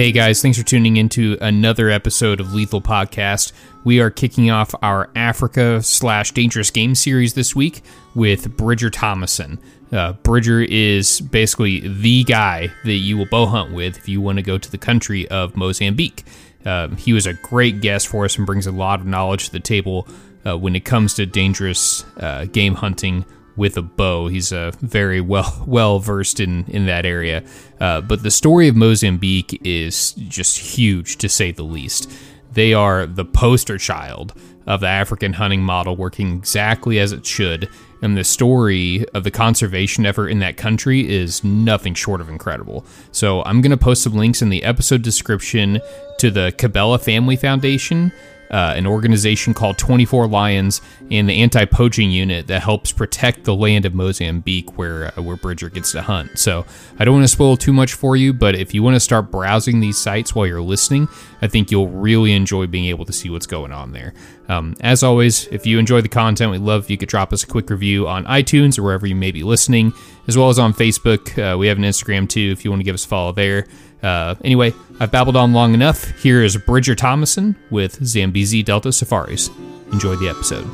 Hey guys, thanks for tuning into another episode of Lethal Podcast. We are kicking off our Africa slash Dangerous Game series this week with Bridger Thomason. Uh, Bridger is basically the guy that you will bow hunt with if you want to go to the country of Mozambique. Uh, he was a great guest for us and brings a lot of knowledge to the table uh, when it comes to dangerous uh, game hunting with a bow. He's uh, very well well versed in in that area. Uh, but the story of Mozambique is just huge to say the least. They are the poster child of the African hunting model working exactly as it should. And the story of the conservation effort in that country is nothing short of incredible. So, I'm going to post some links in the episode description to the Cabela Family Foundation uh, an organization called 24 Lions and the anti-poaching unit that helps protect the land of Mozambique where uh, where Bridger gets to hunt. So I don't want to spoil too much for you, but if you want to start browsing these sites while you're listening, I think you'll really enjoy being able to see what's going on there. Um, as always, if you enjoy the content, we'd love if you could drop us a quick review on iTunes or wherever you may be listening, as well as on Facebook. Uh, we have an Instagram too if you want to give us a follow there. Uh, anyway, I've babbled on long enough. Here is Bridger Thomason with Zambezi Delta Safaris. Enjoy the episode.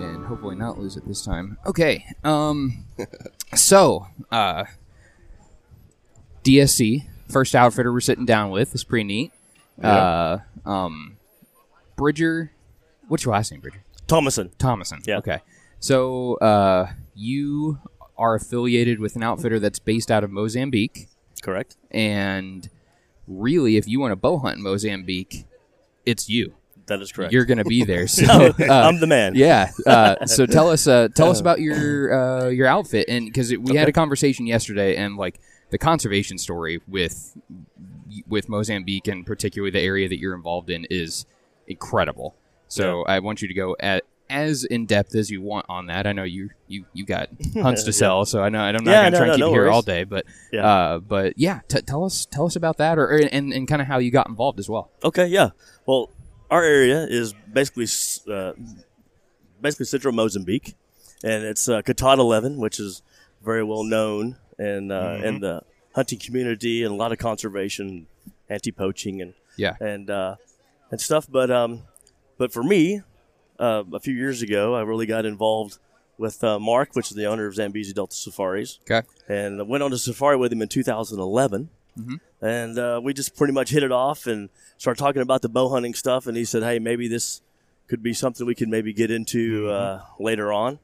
and hopefully not lose it this time. Okay. Um. so, uh, DSC first outfitter we're sitting down with is pretty neat. Uh, um, Bridger, what's your last name, Bridger? Thomason. Thomason. Yeah. Okay. So, uh, you are affiliated with an outfitter that's based out of Mozambique, Correct. and really, if you want to bow hunt in Mozambique, it's you. That is correct. You're going to be there. So, uh, I'm the man. Yeah. Uh, so tell us, uh, tell us about your uh, your outfit, and because we had a conversation yesterday, and like the conservation story with with Mozambique, and particularly the area that you're involved in, is incredible. So I want you to go at as in depth as you want on that. I know you you you got hunts to sell, so I know I'm not Yeah, going to no, try and keep no you here all day, but Yeah. uh, but yeah, t- tell us tell us about that, or, or and and kind of how you got involved as well. Okay. Yeah. Well, our area is basically uh, basically central Mozambique, and it's uh, Coutada 11, which is very well known in uh, Mm-hmm. in the hunting community and a lot of conservation, anti-poaching, and Yeah. and uh, and stuff. But um, but for me, uh, a few years ago, I really got involved with uh, Mark, which is the owner of Zambezi Delta Safaris. Okay. and I went on a safari with him in 2011. And uh, we just pretty much hit it off and started talking about the bow hunting stuff. And he said, "Hey, maybe this could be something we could maybe get into uh, later on."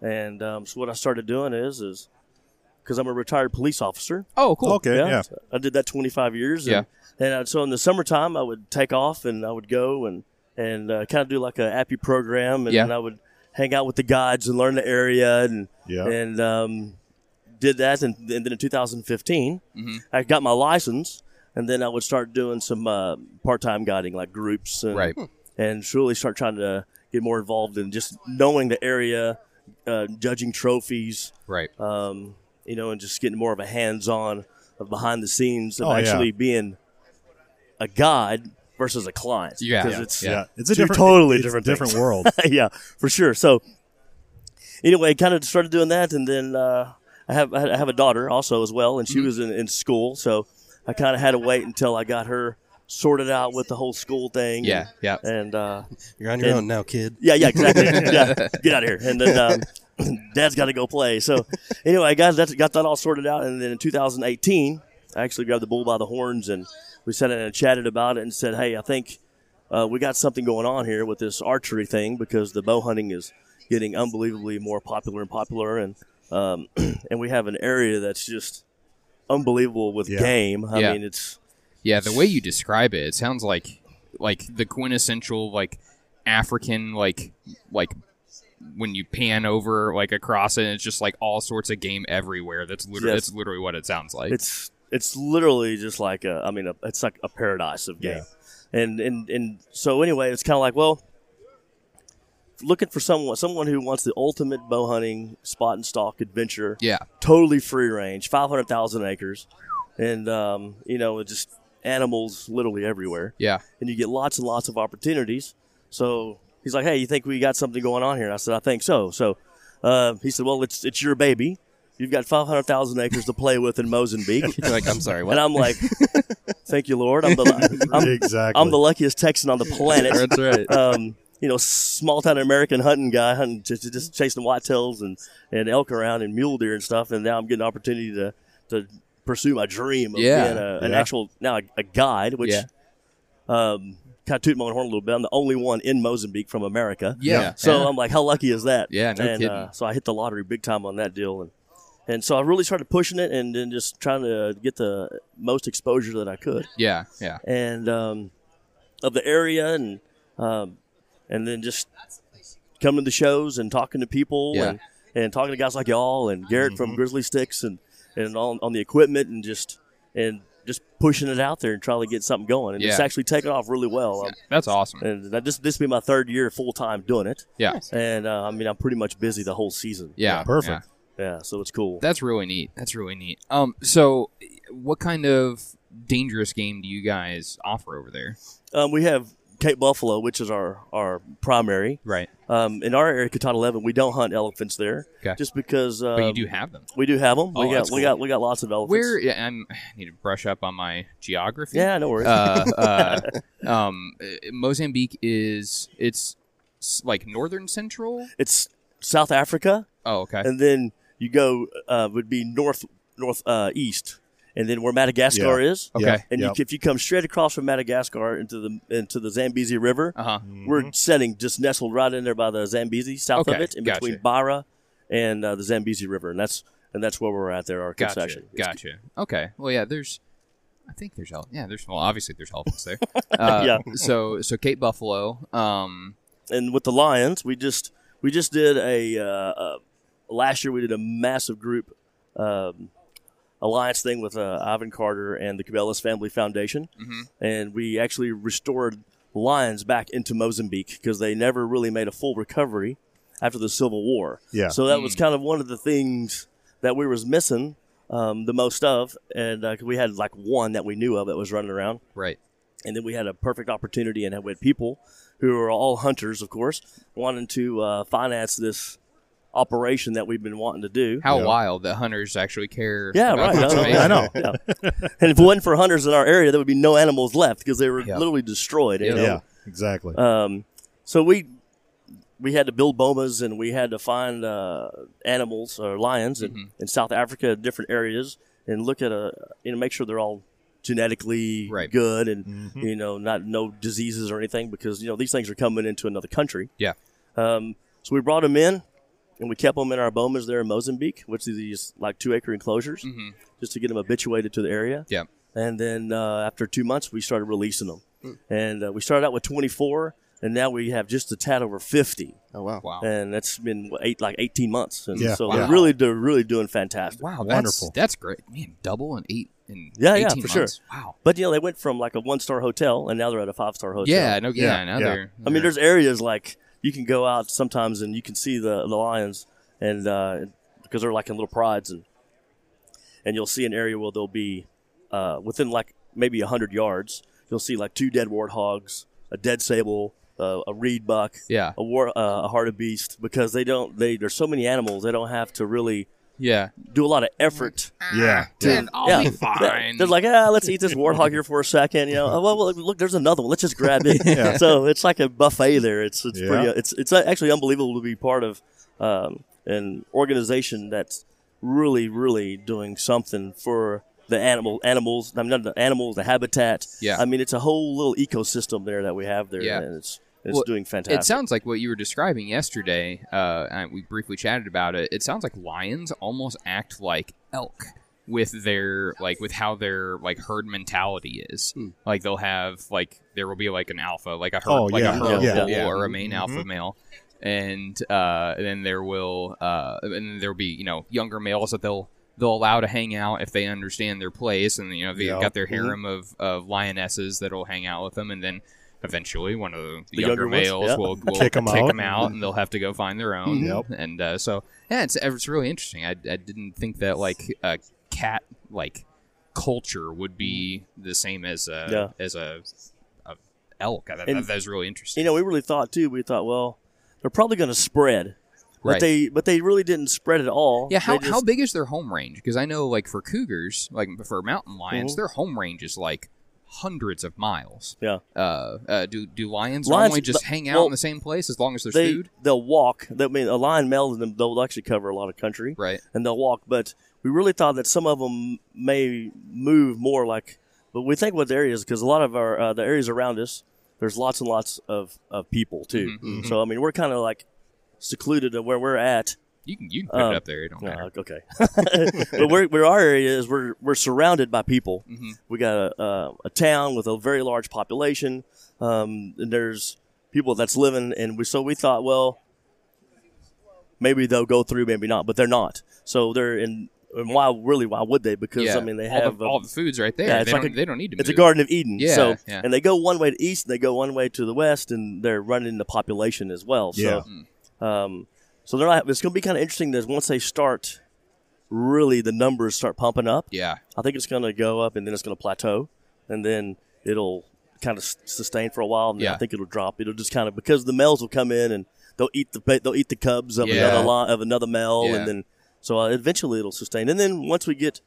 And um, so what I started doing is is because I'm a retired police officer. Oh, cool. Okay, yeah. so I did that 25 years. Yeah. And, and uh, so in the summertime, I would take off and I would go and and uh, kind of do like a appy program, and Yeah. then I would hang out with the guides and learn the area and Yeah. and um, did that. And, and then in 2015, Mm-hmm. I got my license, and then I would start doing some uh, part-time guiding, like groups, and, Right. and really start trying to get more involved in just knowing the area, uh, judging trophies, Right. um, you know, and just getting more of a hands-on of behind the scenes of Oh, yeah. actually being a guide versus a client. Yeah, 'Cause yeah, it's yeah, it's a different, totally it's different different world. yeah, for sure. So anyway, kind of started doing that, and then uh, I have I have a daughter also as well, and she Mm-hmm. was in, in school, so I kind of had to wait until I got her sorted out with the whole school thing. Yeah. Yeah. and uh, You're on your And- own now, kid. yeah, yeah, exactly. yeah, get out of here. And then um, Dad's got to go play. So anyway, guys, that's got that all sorted out. And then in 2018, I actually grabbed the bull by the horns and we sat in and chatted about it and said, "Hey, I think uh, we got something going on here with this archery thing because the bow hunting is getting unbelievably more popular and popular, and um, and we have an area that's just unbelievable with Yeah. game. I Yeah. mean, it's Yeah, the way you describe it, it sounds like like the quintessential like African like like when you pan over like across it, it's just like all sorts of game everywhere. That's literally Yes. that's literally what it sounds like. it's it's literally just like a, I mean, a, it's like a paradise of game. And and and so anyway, it's kind of like well, looking for someone someone who wants the ultimate bow hunting spot and stalk adventure, yeah, totally free range, five hundred thousand acres, and um, you know, just animals literally everywhere, yeah, and you get lots and lots of opportunities. So he's like, "Hey, you think we got something going on here?" And I said, "I think so." So uh, he said, "Well, it's it's your baby." You've got 500,000 acres to play with in Mozambique. You're like, I'm sorry, what? and I'm like, thank you, Lord. I'm the, I'm, exactly. I'm the luckiest Texan on the planet. That's right. um, you know, small town American hunting guy, hunting just, just chasing whitetails and, and elk around and mule deer and stuff. And now I'm getting an opportunity to, to pursue my dream of Yeah. being a, an Yeah. actual, now a, a guide, which, Yeah. um, kind of toot my own horn a little bit. I'm the only one in Mozambique from America. Yeah. So yeah. I'm like, how lucky is that? Yeah, no and, kidding. Uh, so I hit the lottery big time on that deal. And, and so I really started pushing it and then just trying to get the most exposure that I could yeah, yeah, and um, of the area and um, and then just coming to the shows and talking to people Yeah. and, and talking to guys like y'all and Garrett from Grizzly Sticks and and on, on the equipment and just and just pushing it out there and trying to get something going and it's actually taken off really well. Um, that's awesome. and that just this will be my third year full time doing it, Yeah, and uh, I mean I'm pretty much busy the whole season. yeah, perfect. Yeah. so it's cool. That's really neat. That's really neat. Um, so what kind of dangerous game do you guys offer over there? Um, we have Cape Buffalo, which is our our primary. Right, Um, in our area, Coutada 11, we don't hunt elephants there, Okay. just because. Um, but you do have them. We do have them. Oh, we got that's we got we got lots of elephants. Where? Yeah, I'm, I need to brush up on my geography. Yeah, no worries. uh, uh, um, Mozambique is it's like northern central. it's South Africa, Oh, okay. and then you go uh, would be north north uh, east, and then where Madagascar Yeah. is. Okay. Yeah, And yep. you, if you come straight across from Madagascar into the into the Zambezi River, Uh huh. we're setting just nestled right in there by the Zambezi, south of it, in gotcha. between Beira and uh, the Zambezi River, and that's and that's where we're at there. Our Gotcha. concession. It's- Gotcha. Okay. Well, yeah. There's. I think there's el- yeah. There's well, obviously there's elephants there. Uh, Yeah. So so Cape Buffalo. Um. and with the Lions, we just we just did a uh, uh, last year we did a massive group um, alliance thing with uh, Ivan Carter and the Cabela's Family Foundation, and we actually restored lions back into Mozambique because they never really made a full recovery after the Civil War. Yeah. So that was kind of one of the things that we was missing um, the most of, and uh, 'cause we had like one that we knew of that was running around Right. and then we had a perfect opportunity and we had people who are all hunters, of course, wanting to uh, finance this operation that we've been wanting to do. How Yeah. wild that hunters actually care. yeah, about right. conservation. I know. Yeah. and if it wasn't for hunters in our area, there would be no animals left because they were Yeah. literally destroyed. you Yeah. know? Yeah, exactly. Um, so we we had to build bomas and we had to find uh, animals or lions in, Mm-hmm. in South Africa, different areas, and look at a you know make sure they're all genetically Right. good and you know not no diseases or anything because you know these things are coming into another country. Yeah. Um, so we brought them in and we kept them in our bomas there in Mozambique, which are these like two acre enclosures, Mm-hmm. just to get them habituated to the area. Yeah. And then uh, after two months, we started releasing them. Hmm. And uh, we started out with 24, and now we have just a tad over 50. Oh wow. Wow. And that's been eight like 18 months. And Yeah. so Wow. they're really they're really doing fantastic. Wow. That's, Wonderful. That's great. Man, double in eight in Yeah, yeah, 18 for sure. months. Wow. But you know they went from like a one star hotel, and now they're at a five star hotel. Yeah. No. Yeah. Yeah, now yeah. they're. I mean, there's areas like you can go out sometimes and you can see the the lions, and uh, because they're like in little prides, and and you'll see an area where there'll be uh, within like maybe hundred yards, you'll see like two dead warthogs, a dead sable, uh, a reed buck, Yeah. a war, uh, a hartebeest, because they don't they there's so many animals they don't have to really Yeah. do a lot of effort. yeah, Then I'll yeah, be fine. They're like, ah, let's eat this warthog here for a second. You know, oh, well, well, look, there's another one. Let's just grab it. So it's like a buffet there. It's it's Yeah. pretty. It's it's actually unbelievable to be part of um, an organization that's really really doing something for the animal animals. I mean, not the animals, the habitat. Yeah. I mean, it's a whole little ecosystem there that we have there, Yeah. and it's it's Well, doing fantastic. It sounds like what you were describing yesterday. Uh, and we briefly chatted about it. It sounds like lions almost act like elk with their like with how their like herd mentality is. Hmm. Like they'll have like there will be like an alpha, like a herd, Oh, like yeah, a herd yeah, bull yeah. or a main alpha male. And uh, then there will uh, and then there'll be you know younger males that they'll they'll allow to hang out if they understand their place and you know they've Yeah. got their harem of, of lionesses that'll hang out with them and then eventually one of the, The younger, younger males yeah. will, will Kick 'em out. them out and they'll have to go find their own Yep. and uh, so yeah it's, it's really interesting I, I didn't think that like a cat like culture would be the same as a Yeah. as a, a elk that, And- that, that's really interesting you know, we really thought too. We thought, well, they're probably going to spread but Right. they but they really didn't spread at all. Yeah, how, They how big is their home range? Because I know, like for cougars, like for mountain lions, Mhm. their home range is like hundreds of miles. Yeah, Uh, uh, do do lions, Lions- normally just hang out well, in the same place as long as there's they food? they'll walk. They, I mean, a lion male and them they'll actually cover a lot of country, Right. and they'll walk. But we really thought that some of them may move more like. But we think what the areas because a lot of our uh, the areas around us, there's lots and lots of, of people too. Mhm. So I mean, we're kind of like secluded to where we're at. You can you can put Um, it up there. It don't matter. Uh, okay, but where, where our area is, we're we're surrounded by people. Mhm. We got a, a, a town with a very large population. Um, and there's people that's living, and we so we thought, well, maybe they'll go through, maybe not, but they're not. So they're in. And why really? Why would they? Because yeah, I mean, they all have the, a, all the food's right there. Yeah, it's they, like don't, a- they don't need to. it's a. Garden of Eden. Yeah, so yeah. and they go one way to east, and they go one way to the west, and they're running the population as well. Yeah. So, um, so they're not. It's going to be kind of interesting that once they start, really the numbers start pumping up. Yeah, I think it's going to go up, and then it's going to plateau, and then it'll kind of sustain for a while, and then Yeah. I think it'll drop. It'll just kind of because the males will come in and they'll eat the they'll eat the cubs of Yeah. another line, of another male, Yeah. and then so uh, eventually it'll sustain. And then once we get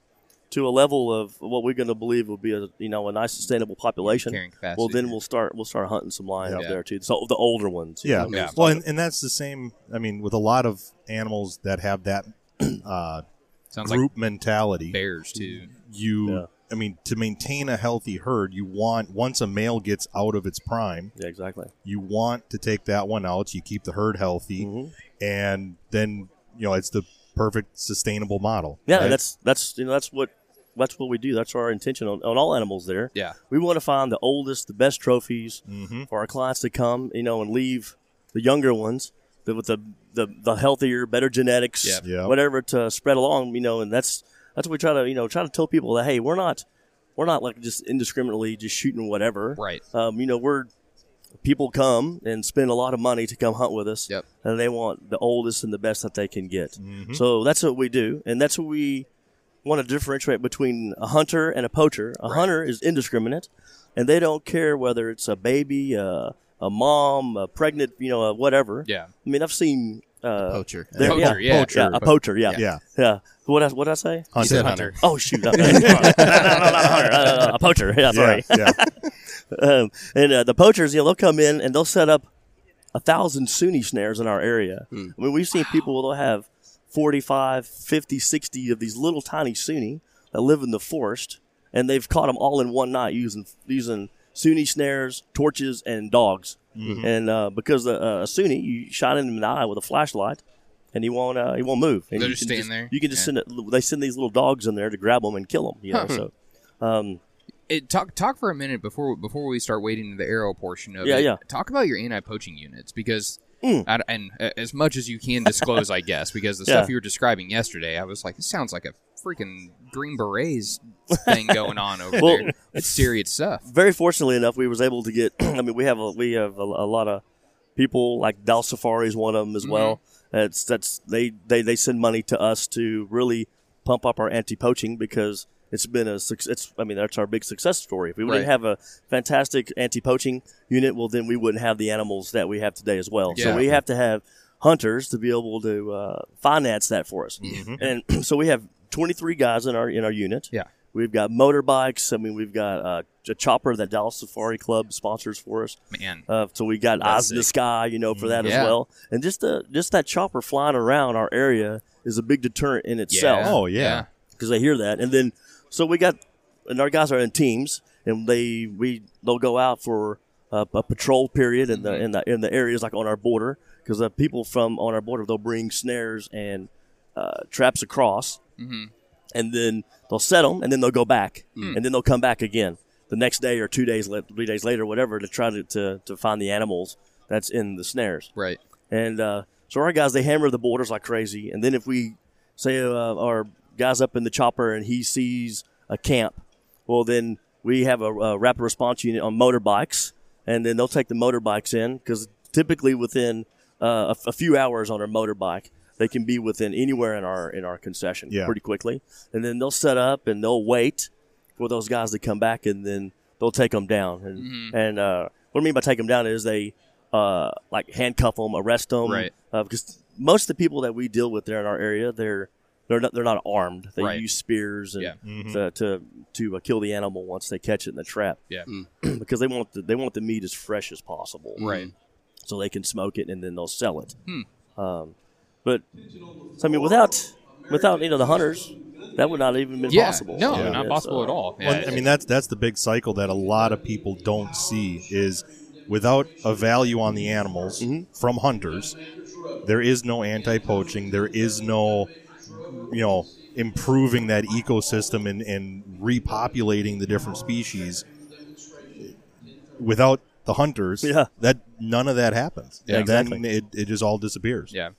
to a level of what we're going to believe will be a you know a nice sustainable population, capacity. well then we'll start we'll start hunting some lion out there too. So the older ones, you Yeah. know, Yeah. Well, and, and that's the same. I mean, with a lot of animals that have that uh, sounds like group mentality, bears too. you. Yeah. I mean, to maintain a healthy herd, you want once a male gets out of its prime, yeah, exactly. you want to take that one out. You keep the herd healthy, Mhm. and then you know it's the perfect sustainable model. Yeah, right? that's that's you know that's what that's what we do. That's our intention on, on all animals there. Yeah, We want to find the oldest, the best trophies Mm-hmm. for our clients to come, you know, and leave the younger ones the, with the, the the healthier, better genetics, Yep. Yep. whatever to spread along, you know, and that's that's what we try to you know try to tell people that hey, we're not we're not like just indiscriminately just shooting whatever. right. Um, you know, we're people come and spend a lot of money to come hunt with us, Yep. and they want the oldest and the best that they can get. Mm-hmm. So that's what we do, and that's what we want to differentiate between a hunter and a poacher. A hunter is indiscriminate, and they don't care whether it's a baby, uh, a mom, a pregnant, you know, whatever. Yeah, I mean, I've seen uh, Poacher. there- Poacher, yeah. Poacher. yeah, a poacher, yeah, yeah, yeah. What I, what I say? hunter. said hunter. Oh shoot! No, no, no, no, no, not a hunter, uh, a poacher. Yeah, sorry. Yeah, yeah. um, and uh, the poachers, you know, they'll come in and they'll set up a thousand Suni snares in our area. Hmm. I mean, we've seen people that'll have 45, 50, 60 of these little tiny Suni that live in the forest, and they've caught them all in one night using using Suni snares, torches, and dogs. Mm-hmm. And uh, because the uh, a Suni, you shine him in the eye with a flashlight. And he won't. Uh, he won't move. And They're you just can staying there? You can just Yeah. send it. They send these little dogs in there to grab them and kill them. You know. Huh. So, um, It, talk talk for a minute before before we start wading into the arrow portion of Yeah, it. yeah. Talk about your anti poaching units because. Mm. I, and uh, as much as you can disclose, I guess, because the Yeah. stuff you were describing yesterday, I was like, this sounds like a freaking Green Berets thing going on over Well, there. It's serious stuff. very fortunately enough, we was able to get. I mean, we have a, we have a, a lot of people like Dal Safari is one of them as well. That's that's they, they they send money to us to really pump up our anti poaching because it's been a success. I mean that's our big success story. If we Right. wouldn't have a fantastic anti poaching unit, well then we wouldn't have the animals that we have today as well. Yeah. So we have to have hunters to be able to uh, finance that for us. And so we have 23 guys in our in our unit. Yeah. We've got motorbikes. I mean, we've got uh, a chopper that Dallas Safari Club sponsors for us. Man. Uh, so we got eyes in the sky, you know, for that Yeah. as well. And just the just that chopper flying around our area is a big deterrent in itself Yeah. Oh, yeah. because they hear that. And then so we got and our guys are in teams, and they we they'll go out for a, a patrol period in the in the in the areas like on our border because the people from on our border they'll bring snares and uh, traps across, Mhm. and then they'll set them, and then they'll go back, and then they'll come back again the next day or two days, three days later, whatever, to try to, to to find the animals that's in the snares. Right. And uh, so our guys, they hammer the borders like crazy. And then if we say uh, our guys up in the chopper and he sees a camp, well, then we have a, a rapid response unit on motorbikes, and then they'll take the motorbikes in because typically within uh, a, a few hours on our motorbike, they can be within anywhere in our in our concession Yeah. pretty quickly. And then they'll set up and they'll wait for those guys to come back, and then they'll take them down. And and uh, what I mean by take them down is they uh, like handcuff them, arrest them, Right. uh, because most of the people that we deal with there in our area, they're they're not they're not armed. They Right. use spears and Yeah. to to, to uh, kill the animal once they catch it in the trap. Yeah. because they want the, they want the meat as fresh as possible. Right. So they can smoke it and then they'll sell it. Hmm. Um, but so I mean, without without you know the hunters, that would not even been Yeah. possible. No, Yeah, not yeah, possible so- at all. Well, I mean that's that's the big cycle that a lot of people don't see is without a value on the animals from hunters, there is no anti-poaching. There is no, you know, improving that ecosystem and, and repopulating the different species. Without the hunters, Yeah. that none of that happens. Yeah, And then exactly. it, it just all disappears. Yeah,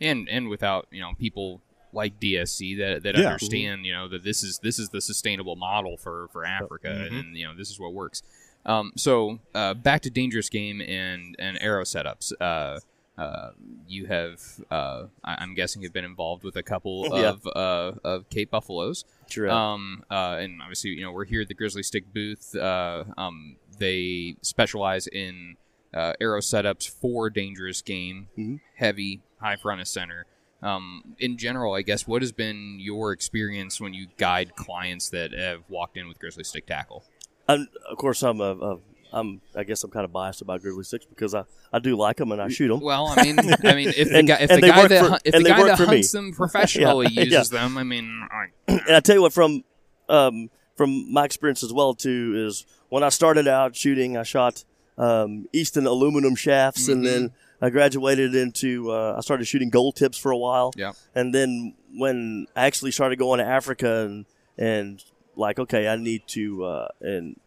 and and without you know people like DSC that that Yeah. understand you know that this is this is the sustainable model for for Africa, Mm-hmm. and you know this is what works. Um, so uh, back to dangerous game and and arrow setups. Uh, uh, you have, uh, I- I'm guessing, have been involved with a couple Yeah. of uh, of Cape Buffaloes. Sure. Um, uh, and obviously, you know, we're here at the Grizzly Stick booth. Uh, um, they specialize in uh, arrow setups for dangerous game, Mhm. heavy, high front of center. Um, in general, I guess, what has been your experience when you guide clients that have walked in with Grizzly Stick tackle? And of course, I'm a, a I'm I guess I'm kind of biased about Grizzly Sticks because I, I do like them and I shoot them. Well, I mean, I mean, if the And- guy, if the guy that for- if the guy that me. hunts them professionally Yeah, uses yeah. them, I mean, I, and I tell you what, from um, from my experience as well too, is when I started out shooting, I shot um, Easton aluminum shafts, and then I graduated into uh, I started shooting gold tips for a while. Yeah. and then when I actually started going to Africa and and like okay, I need to uh, and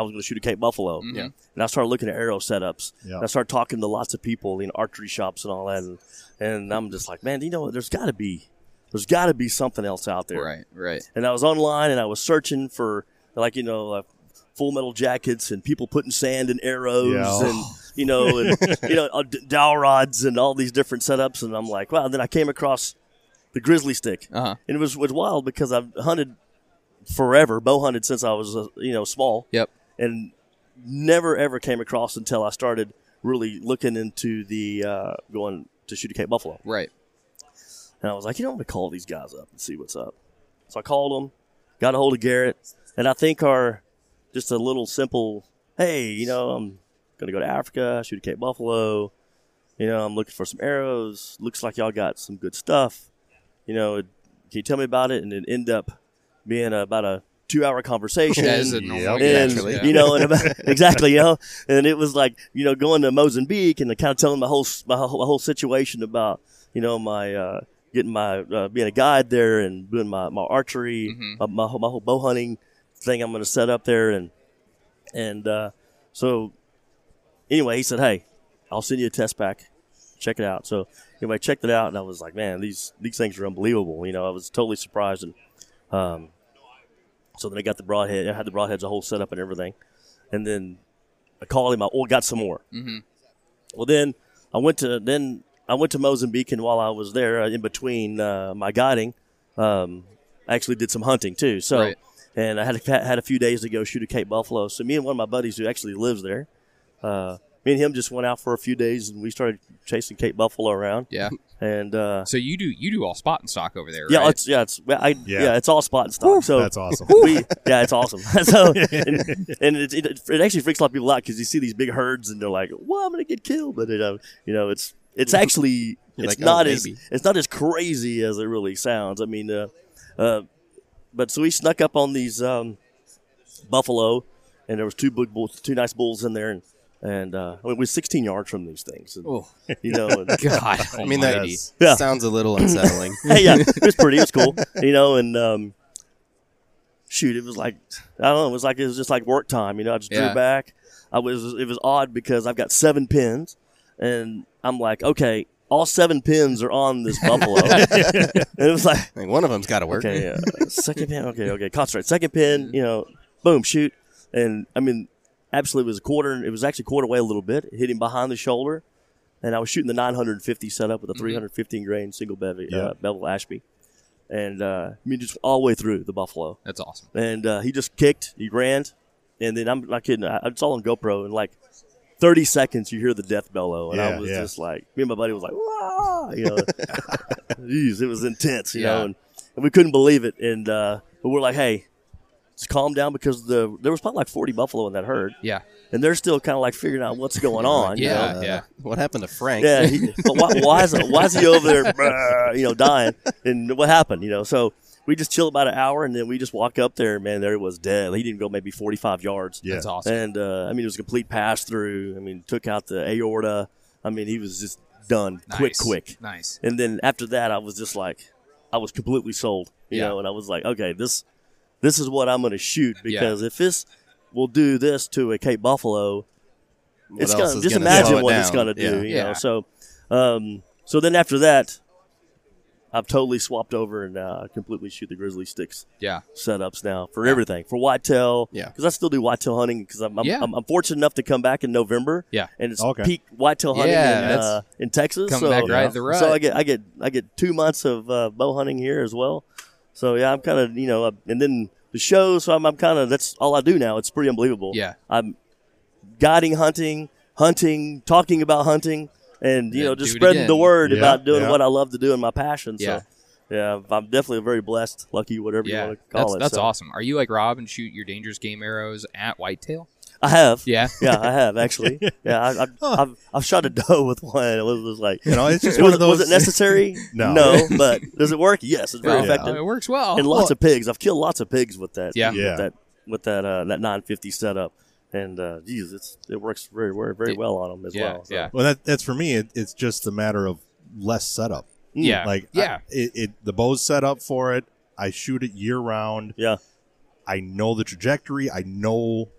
I was going to shoot a Cape Buffalo. Yeah. And I started looking at arrow setups. Yeah. And I started talking to lots of people, in archery shops and all that. And, and I'm just like, man, you know what? There's got to be, there's got to be something else out there right, right. and I was online and I was searching for like you know uh, full metal jackets and people putting sand in arrows Yeah. and you know and you know uh, dowel rods and all these different setups and I'm like wow. And then I came across the grizzly stick Uh huh. and it was was wild because I've hunted forever, bow hunted since I was uh, you know small Yep. And never ever came across until I started really looking into the uh, going to shoot a Cape Buffalo. Right. And I was like, you know, I'm going to call these guys up and see what's up. So I called them, got a hold of Garrett, and I think our just a little simple, hey, you know, I'm going to go to Africa, shoot a Cape Buffalo. You know, I'm looking for some arrows. Looks like y'all got some good stuff. You know, can you tell me about it? And it ended up being about a two hour conversation. As it Yep. normally and naturally, yeah. you know, and about, exactly, you know, and it was like you know going to Mozambique and kind of telling my whole my whole, my whole situation about you know my uh, getting my uh, being a guide there and doing my, my archery, Mm-hmm. my, my whole- my whole bow hunting thing I'm going to set up there and and uh, so anyway, he said, hey, I'll send you a test pack, check it out. So anyway, I checked it out and I was like, man, these these things are unbelievable. You know, I was totally surprised and um, so then I got the broadhead. I had the broadheads, a whole setup and everything. And then I called him. I oh, got some more. Mm-hmm. Well, then I went to then I went to Mozambique, and while I was there, uh, in between uh, my guiding, um, I actually did some hunting too. So, Right. and I had a, had a few days to go shoot a Cape Buffalo. So me and one of my buddies who actually lives there, uh, me and him just went out for a few days, and we started chasing Cape Buffalo around. Yeah. And uh, So you do you do all spot and stock over there, yeah, right? it's yeah, it's I, yeah. Yeah. it's all spot and stock. So That's awesome. we yeah, it's awesome. so and, and it, it, it actually freaks a lot of people out because you see these big herds and they're like, "Well, I'm gonna get killed," but it, uh, you know, it's it's actually You're it's like, "Oh, not as maybe." it's not as crazy as it really sounds. I mean, uh, uh, but so we snuck up on these um, buffalo, and there was two big bulls, two nice bulls in there, and and uh, I mean, we're 16 yards from these things, and, Oh. you know. And, God, I mean, that almighty. Yeah. sounds a little unsettling. hey, yeah, it was pretty. It was cool, you know. And um, shoot, it was like I don't know. It was like it was just like work time, you know. I just drew back. I was. It was odd because I've got seven pins, and I'm like, okay, all seven pins are on this buffalo. and it was like, Like, one of them's got to work. okay, uh, second pin. Okay, okay, concentrate. Second pin, you know, boom, shoot. And I mean, absolutely, it was a quarter. It was actually quarter away a little bit. It hit him behind the shoulder, and I was shooting the 950 setup with a 315 grain single bevel, Yeah. uh, bevel Ashby, and uh, I mean, just all the way through the buffalo. That's awesome. And uh, he just kicked, he ran, and then I'm not kidding. I, it's all on GoPro, and like 30 seconds, you hear the death bellow, and Yeah, I was yeah. just like, me and my buddy was like, Wah! you know, Jeez, it was intense, you know, and, and we couldn't believe it. And uh, but we're like, hey, just calm down because the there was probably like 40 buffalo in that herd, Yeah. and they're still kind of like figuring out what's going on. you Yeah. know? yeah. What happened to Frank? Yeah, he, but why, why is why is he over there, you know, dying? And what happened? You know, so we just chilled about an hour, and then we just walk up there. and Man, there it was dead. He didn't go maybe forty five yards. Yeah. That's awesome. And uh, I mean, it was a complete pass through. I mean, took out the aorta. I mean, he was just done quick, quick. Nice. And then after that, I was just like, I was completely sold, you Yeah. know. And I was like, okay, this this is what I'm going to shoot Yeah. because if this will do this to a Cape Buffalo, What it's gonna just gonna imagine slow it what it's gonna do. Yeah. You Yeah. know, so um, so then after that, I've totally swapped over and uh, completely shoot the grizzly sticks Yeah. setups now for everything for whitetail. Yeah. because I still do whitetail hunting because I'm I'm, Yeah. I'm I'm fortunate enough to come back in November. Yeah. and it's Okay. peak whitetail hunting Yeah, in, uh, in Texas. coming so, back right at the So. I get I get I get two months of uh, bow hunting here as well. So yeah, I'm kind of you know, uh, and then the show. So I'm, I'm kind of that's all I do now. It's pretty unbelievable. Yeah. I'm guiding hunting, hunting, talking about hunting, and you Yeah, know just spreading again. the word Yeah, about doing yeah. what I love to do and my passion. Yeah. So yeah, I'm definitely very blessed, lucky, whatever you Yeah. want to call That's, it. that's So, awesome. Are you like Rob and shoot your dangerous game arrows at whitetail? I have. Yeah. Yeah, I have actually. Yeah, I, I've, I've, I've shot a doe with one. It was, was like, You know, it's just was, one it- of those. was it necessary? No. No, but does it work? Yes, it's very Oh, effective. It works well. And lots of pigs. I've killed lots of pigs with that. Yeah. Yeah. With that with that uh, that 950 setup, and uh, geez, it's it works very very very well on them as yeah. well. So. Yeah. well, that, that's for me. It, it's just a matter of less setup. Yeah. Like, yeah. I- it, it the bow's set up for it. I shoot it year round. Yeah. I know the trajectory. I know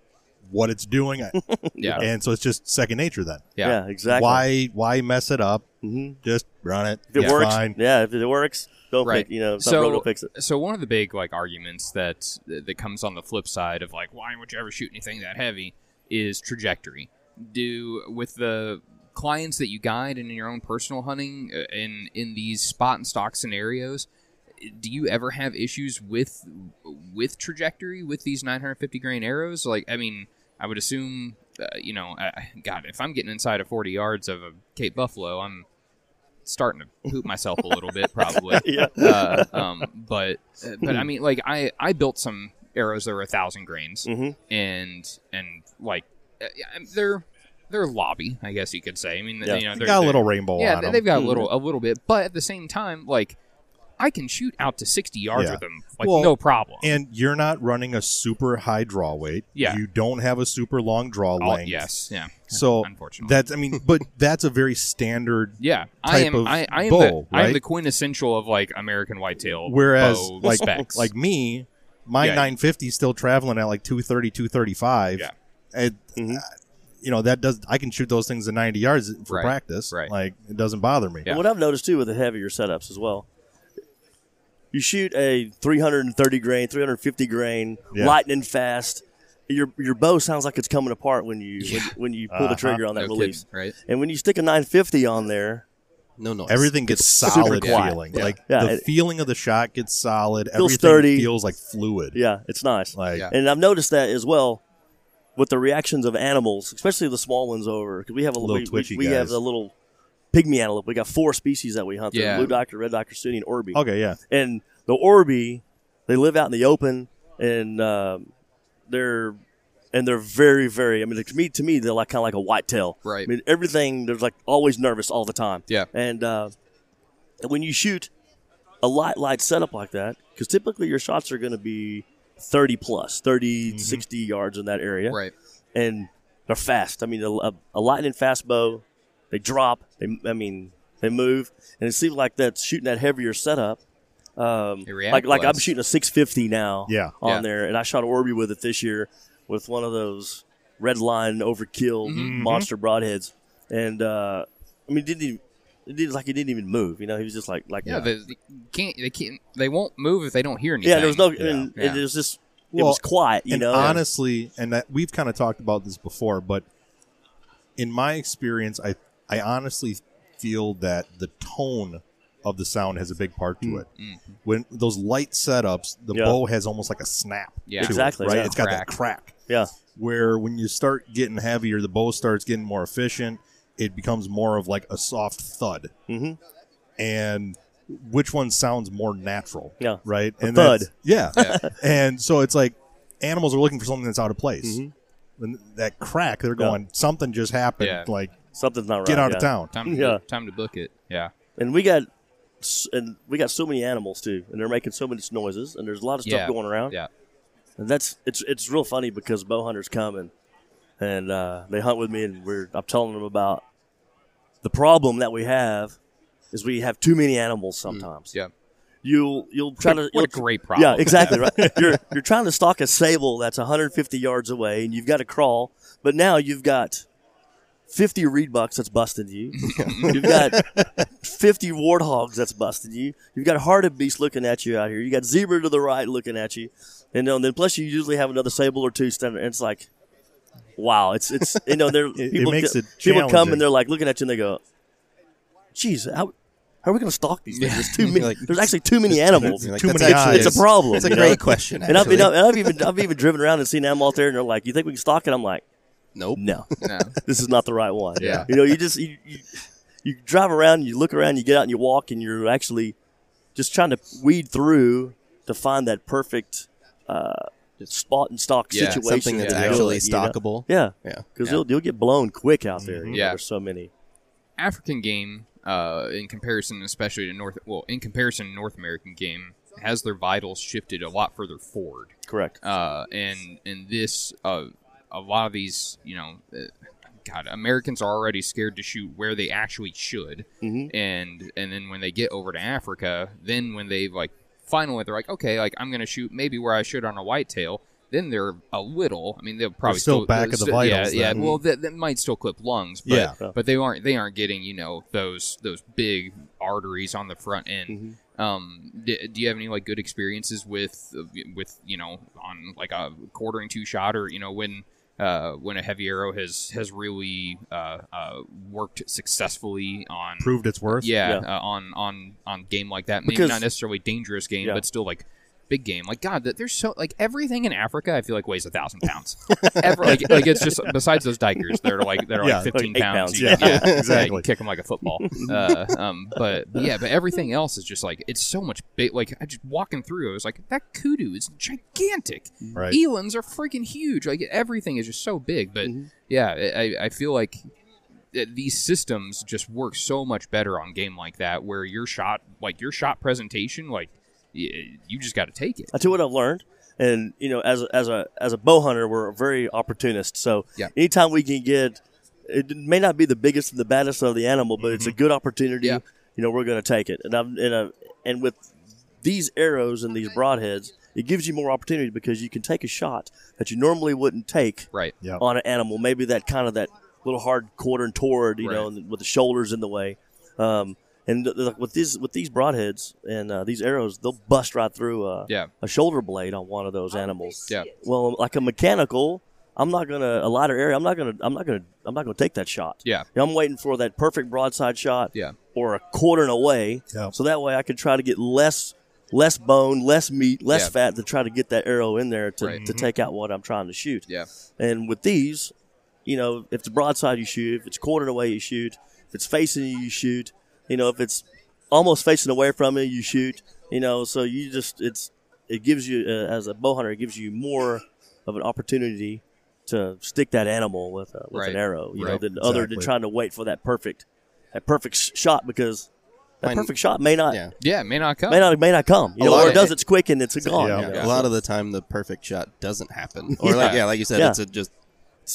what it's doing, yeah. and so it's just second nature. Then Yeah. Yeah. Exactly. why why mess it up? Mhm. Just run it. If it It's works, fine. yeah. If it works, don't Right. fix. You know, So- so, don't fix it. So one of the big like arguments that that comes on the flip side of like why would you ever shoot anything that heavy is trajectory. Do with the clients that you guide and in your own personal hunting uh, in in these spot and stock scenarios, do you ever have issues with with trajectory with these 950 grain arrows? Like, I mean, I would assume, uh, you know, I, God, if I'm getting inside of 40 yards of a Cape Buffalo, I'm starting to poop myself a little bit, probably. Yeah. Uh, um, but uh, but I mean, like I I built some arrows that were a thousand grains, Mhm. and and like uh, yeah, they're they're lobby, I guess you could say. I mean, Yeah. you know, They they're, got a little rainbow yeah, on they- them. they've got a little a little bit, but at the same time, like I can shoot out to sixty yards Yeah. with them, like Well, no problem. and you're not running a super high draw weight. Yeah. You don't have a super long draw All- length. yes, yeah. So unfortunately, that's I mean, but that's a very standard. yeah, I am of I, I am bow, the I am the quintessential of like American whitetail. Whereas bow like specs. like me, my Yeah. 950 is still traveling at like 230, 235. Yeah. And, Mhm. uh, you know that does I can shoot those things at 90 yards for Right. practice. Right. Like it doesn't bother me. Yeah. What I've noticed too with the heavier setups as well, you shoot a 330 grain, 350 grain, Yeah. lightning fast. Your your bow sounds like it's coming apart when you when, when you pull the Uh-huh. trigger on that no release. kidding, right? And when you stick a 950 on there, No noise. Everything gets super solid feeling. Yeah. Like Yeah, the it- feeling of the shot gets solid. Feels Everything sturdy. feels like fluid. yeah, it's nice. Like Yeah. And I've noticed that as well with the reactions of animals, especially the small ones over because we have a Little we, we- twitchy we, have guys. a little pygmy antelope. We got four species that we hunt: Yeah. blue duiker, red duiker, Suni, and Oribi. okay, yeah. and the Oribi, they live out in the open, and um, they're and they're very, very. I mean, to me, to me, they're like kind of like a whitetail. Right. I mean, everything. There's like always nervous all the time. Yeah. And uh, when you shoot a light, light setup like that, because typically your shots are going to be 30 plus, 30, 60 yards in that area, Right. and they're fast. I mean, a, a, a lightning fast bow, they drop. They, I mean, they move, and it seems like that's shooting that heavier setup. Um, like like I'm shooting a 650 now, Yeah. on Yeah. there, and I shot Oribi with it this year with one of those red line overkill Mm-hmm. monster broadheads, and uh, I mean, didn't even, it did like he didn't even move. You know, he was just like like Yeah, They, they can't. They can't. They won't move if they don't hear anything. yeah. There was no, Yeah. and Yeah. it was just it was quiet. You and know, honestly, and that we've kind of talked about this before, but in my experience, I I honestly feel that the tone of the sound has a big part to it. When those light setups, the Yeah. bow has almost like a snap. Yeah. to it, Exactly, right. yeah. It's got Crack. that crack. yeah, where when you start getting heavier, the bow starts getting more efficient. It becomes more of like a soft thud. Mhm. And which one sounds more natural? Yeah. Right. A and thud. that's- Yeah. and so it's like animals are looking for something that's out of place. When that crack, they're Mm-hmm. Yeah. going, something just happened. Yeah. Like, Something's not right. get out yeah. of town. Time to Yeah. time to book it. Yeah. And we got and we got so many animals too, and they're making so many noises, and there's a lot of stuff Yeah. going around. Yeah. And that's it's it's real funny because bow hunters come and and uh, they hunt with me, and we're I'm telling them about the problem that we have is we have too many animals sometimes. Yeah. You'll you'll try to What a great problem. Yeah, exactly right. you're you're trying to stalk a sable that's 150 yards away, and you've got to crawl, but now you've got 50 reed bucks that's busting you. You've got 50 warthogs that's busting you. You've got hartebeest looking at you out here. You got zebra to the right looking at you, and then plus you usually have another sable or two standing. And it's like, wow, it's it's you know they're it people makes it people come and they're like looking at you and they go, "Geez, how." How are we going to stalk these things? There's too many. Like- there's actually too many animals. Like, Too many eyes. It's a problem. It's a great know? question. And I've, Actually. been, I've even I've even driven around and seen them out there, and they're like, "You think we can stalk it?" I'm like, nope. "No, No. this is not the right one." Yeah. you know, you just you, you, you drive around, you look around, you get out and you walk, and you're actually just trying to weed through to find that perfect uh, spot and stalk Yeah, situation. Something that's to do actually you know? stockable. Yeah, Yeah. because Yeah. you'll you'll get blown quick out there. you know, Yeah. there's so many. African game, uh, in comparison, especially to North, well, in comparison to North American game, has their vitals shifted a lot further forward. Correct. Uh, and and this, uh, a lot of these, you know, uh, God, Americans are already scared to shoot where they actually should, Mhm. and and then when they get over to Africa, then when they like finally they're like, okay, like I'm gonna shoot maybe where I should on a whitetail. Then they're a little. I mean, they'll probably still back of the still- vitals Yeah, yeah. Well, that, that might still clip lungs, but Yeah. Yeah. but they aren't they aren't getting you know those those big arteries on the front end. Mm-hmm. Um, d- do you have any like good experiences with with you know on like a quartering two shot or you know when uh, when a heavy arrow has has really uh, uh, worked successfully on Proved its worth. yeah, Yeah. Uh, on on on game like that maybe Because- not necessarily dangerous game Yeah. but still like big game like god there's so like everything in africa i feel like weighs a thousand pounds Ever, like, like it's just besides those duikers they're like they're Yeah, like 15 like pounds, pounds, yeah. yeah, yeah, Exactly. you kick them like a football uh, um, but, yeah but everything else is just like it's so much big like i just walking through i was like that kudu is gigantic Right. elands are freaking huge like everything is just so big but yeah I, I feel like these systems just work so much better on game like that where your shot like your shot presentation like y- you just got to take it I tell you what I've learned, and you know, as a, as a as a bow hunter, we're very opportunist. So Yeah. anytime we can get, it may not be the biggest and the baddest of the animal, but it's a good opportunity. Yeah. You know, we're going to take it, and I'm and, a, and with these arrows and these broadheads, it gives you more opportunity because you can take a shot that you normally wouldn't take right Yeah. on an animal. Maybe that kind of that little hard quarter and toward, you know, Right. and with the shoulders in the way. Um, and th- th- with these with these broadheads and uh, these arrows, they'll bust right through a, Yeah. a shoulder blade on one of those animals. Yeah. Well, like a mechanical, I'm not gonna a lighter area. I'm not gonna I'm not gonna I'm not gonna take that shot. yeah I'm waiting for that perfect broadside shot. Yeah. Or a quarter and away. Yeah. So that way I can try to get less less bone, less meat, less Yeah. fat to try to get that arrow in there to, Right. to take out what I'm trying to shoot. yeah And with these, you know, if it's broadside, you shoot. If it's quartered away, you shoot. If it's facing you, you shoot. You know, if it's almost facing away from you, you shoot. You know, so you just it's it gives you uh, as a bow hunter, it gives you more of an opportunity to stick that animal with a, with Right. an arrow. You know, Right. than other than trying to wait for that perfect that perfect shot because that Mine- perfect shot may not Yeah. yeah it may not come may not may not come. You A know, or it does. It's quick and it's gone. Yeah. you know? A lot of the time, the perfect shot doesn't happen, or like Yeah. yeah, like you said, Yeah. it's a just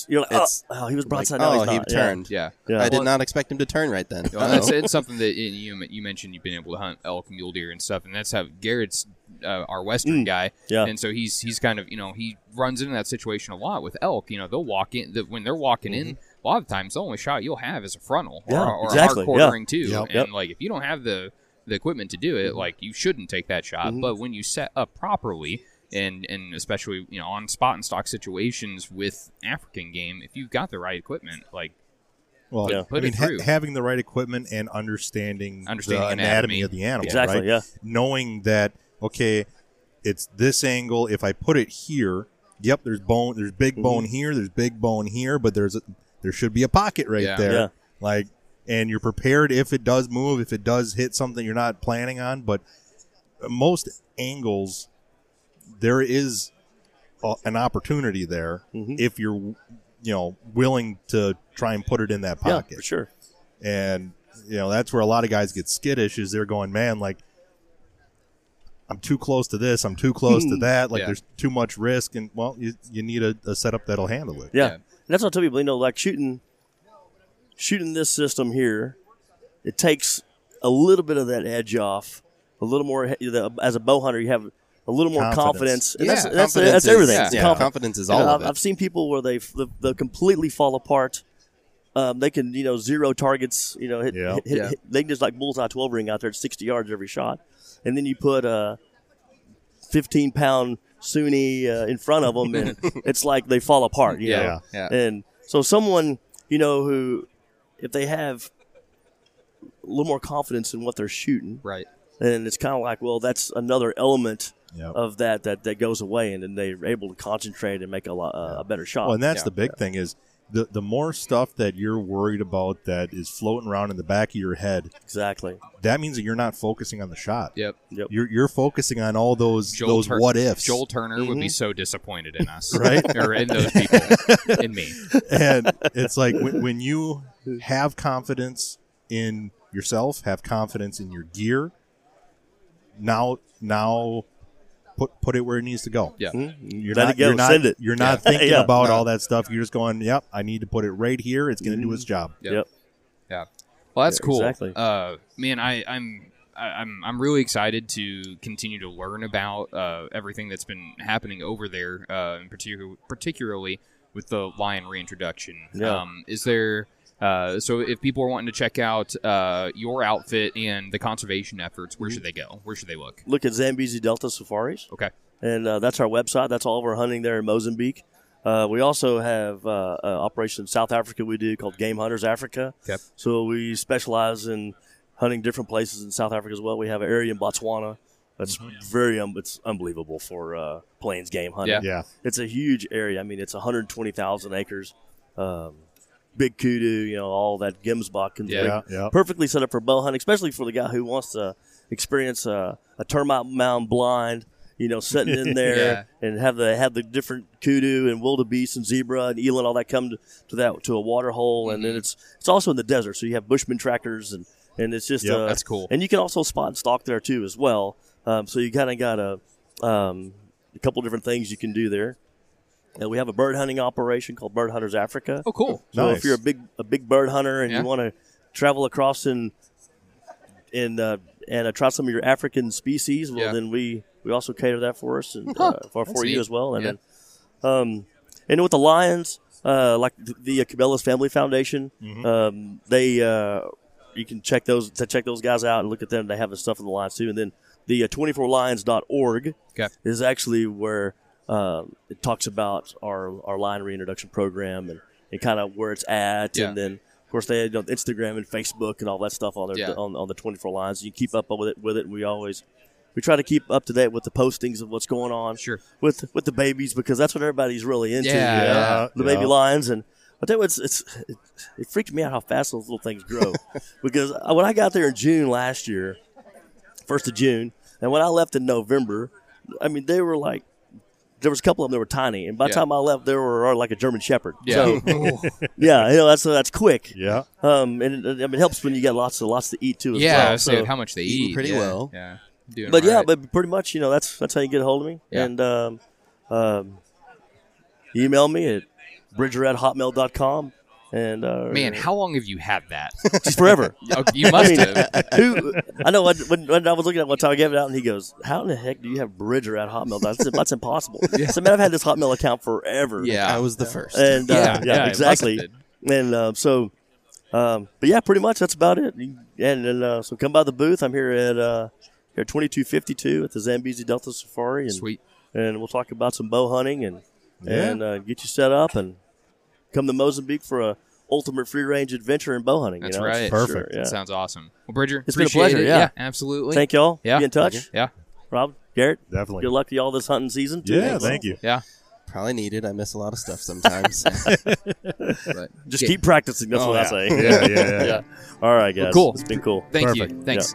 You're like, It's oh, oh, he was like, broadside. now oh, he's he not. Yeah. turned. yeah Yeah. I did not expect him to turn right then. Well, that's it's something that you you you mentioned you've been able to hunt elk, mule deer, and stuff, and that's how Garrett's uh, our western guy, Mm. Yeah. and so he's he's kind of you know he runs into that situation a lot with elk. You know they'll walk in the, when they're walking in. A lot of times, the only shot you'll have is a frontal or, Mm-hmm. Yeah, or exactly, a hard yeah. quartering too. Yep. And Yep. like if you don't have the the equipment to do it, Mm-hmm. like you shouldn't take that shot. But when you set up properly. And, and especially you know on spot and stock situations with African game, if you've got the right equipment, like Well, Yeah. Put I mean, it through. having the right equipment and understanding, Understanding the anatomy. anatomy of the animal, Exactly, right? yeah. Knowing that okay, it's this angle. If I put it here, yep, there's bone, there's big mm-hmm. bone here, there's big bone here, but there's a, there should be a pocket right Yeah. there, Yeah. like, and you're prepared if it does move, if it does hit something you're not planning on. But most angles, there is a, an opportunity there mm-hmm. if you're, you know, willing to try and put it in that Yeah, pocket for sure. and you know that's where a lot of guys get skittish is they're going man like i'm too close to this i'm too close to hmm. that like Yeah. there's too much risk and well you, you need a, a setup that'll handle it Yeah. Yeah. And that's what I tell people, you know, like shooting shooting this system here, it takes a little bit of that edge off, a little more as a bow hunter, you have a little more Confidence. confidence. And Yeah, that's, that's, confidence that's is- everything. yeah. Yeah, confi- confidence is and all I've, of it. I've seen people where they they completely fall apart. Um, they can, you know, zero targets. You know, hit, Yeah. hit, hit, Yeah. hit- they can just like bullseye twelve ring out there at sixty yards every shot, and then you put a fifteen pound Suni uh, in front of them, and it's like they fall apart. You Yeah. know? Yeah. And so someone, you know, who if they have a little more confidence in what they're shooting, Right. and it's kind of like, well, that's another element Yep. of that that that goes away, and then they're able to concentrate and make a lot uh, a better shot. well and that's Yeah. the big thing is the the more stuff that you're worried about that is floating around in the back of your head exactly. that means that you're not focusing on the shot Yep. Yep. you're you're focusing on all those Joel those Tur- what ifs Joel Turner would Mm-hmm. be so disappointed in us, Right? or in those people, in me. and it's like when, when you have confidence in yourself, have confidence in your gear. Now, now, put put it where it needs to go. Yeah. You're Let not, it go, You're not, send it. You're not Yeah. thinking Yeah. about No. all that stuff. You're just going, "Yep, I need to put it right here. It's going to do its job." Yep. Yep. Yeah. Well, that's Yeah, cool. exactly. Uh, man, I, I'm I, I'm I'm really excited to continue to learn about uh, everything that's been happening over there, uh, in particular, particularly with the lion reintroduction. Yeah. Um, is there uh, so if people are wanting to check out uh, your outfit and the conservation efforts, where should they go? Where should they look? Look at Zambezi Delta Safaris, Okay. and uh, that's our website. That's all of our hunting there in Mozambique. Uh, we also have uh, an operation in South Africa we do called Game Hunters Africa. Okay. So we specialize in hunting different places in South Africa as well. We have an area in Botswana that's very um, it's unbelievable for uh, plains game hunting. Yeah. Yeah, It's a huge area. I mean, it's 120,000 acres. Um, big kudu, you know, all that Gemsbok. And Yeah. yeah, yeah. Perfectly set up for bow hunting, especially for the guy who wants to experience uh, a termite mound blind. You know, sitting in there and have the have the different kudu and wildebeest and zebra and eland all that come to, to that to a water hole, and Mm-hmm. then it's it's also in the desert, so you have bushman tractors and and it's just Yep. uh, That's cool. And you can also spot and stalk there too as well. Um, so you kind of got a um, a couple different things you can do there. And we have a bird hunting operation called Bird Hunters Africa. Oh, cool. So Nice. if you're a big a big bird hunter and Yeah. you want to travel across and and uh, and uh, try some of your African species, well Yeah. then we we also cater that for us and uh, for, for you as well. And Yeah. then um, and with the lions, uh, like the, the Cabela's Family Foundation, Mm-hmm. um, they uh, you can check those to check those guys out and look at them. They have the stuff in the lions too. And then the uh, 24lions.org Okay. is actually where um, it talks about our our lion reintroduction program and, and kind of where it's at, Yeah. and then of course they had you know, Instagram and Facebook and all that stuff on there Yeah. on, on the 24 Lions. You keep up with it with it. And we always we try to keep up to date with the postings of what's going on Sure. with with the babies because that's what everybody's really into. Yeah, you know, yeah. the Yeah. baby lions and. I tell you, what, it's, it's it, it freaked me out how fast those little things grow. because when I got there in June last year, first of June, and when I left in November, I mean they were like there was a couple of them that were tiny, and by the Yeah. time I left, they were like a German Shepherd. Yeah. So yeah, you know that's that's quick. Yeah. Um, and it, I mean, it helps when you got lots of lots to eat too. As yeah, well. I So- said how much they Eating eat. pretty yeah. well. Yeah. Doing but all yeah, right. but pretty much, you know, that's that's how you get a hold of me. Yeah. And um, um, email me at bridger at hotmail.com. And uh, man, how long have you had that? just forever. You must mean, have. Who I know when, when, when I was looking at one time, I gave it out, and he goes, "How in the heck do you have Bridger at Hotmail?" I said, "That's impossible." I said, "Man, I've had this Hotmail account forever." Yeah. I was the first. and uh, Yeah, yeah, yeah, it must have exactly. And uh, so, um, but yeah, pretty much that's about it. And, and uh, so come by the booth. I'm here at uh, here at 2252 at the Zambezi Delta Safari, and Sweet. and we'll talk about some bow hunting and Yeah. and uh, get you set up and come to Mozambique for a ultimate free range adventure in bow hunting. you That's know? right. Perfect. Sure, yeah. Sounds awesome. Well, Bridger, It's been a pleasure, it. yeah. absolutely. Thank y'all. Yeah. Be in touch. Yeah. Rob, Garrett, Definitely. good luck to y'all this hunting season. too. Yeah, thank you. Yeah. Probably needed. I miss a lot of stuff sometimes. But Just yeah. keep practicing. That's Oh, what yeah. I say. Yeah, yeah, yeah. yeah. All right, guys. cool. It's been cool. Thank Perfect. you. Thanks.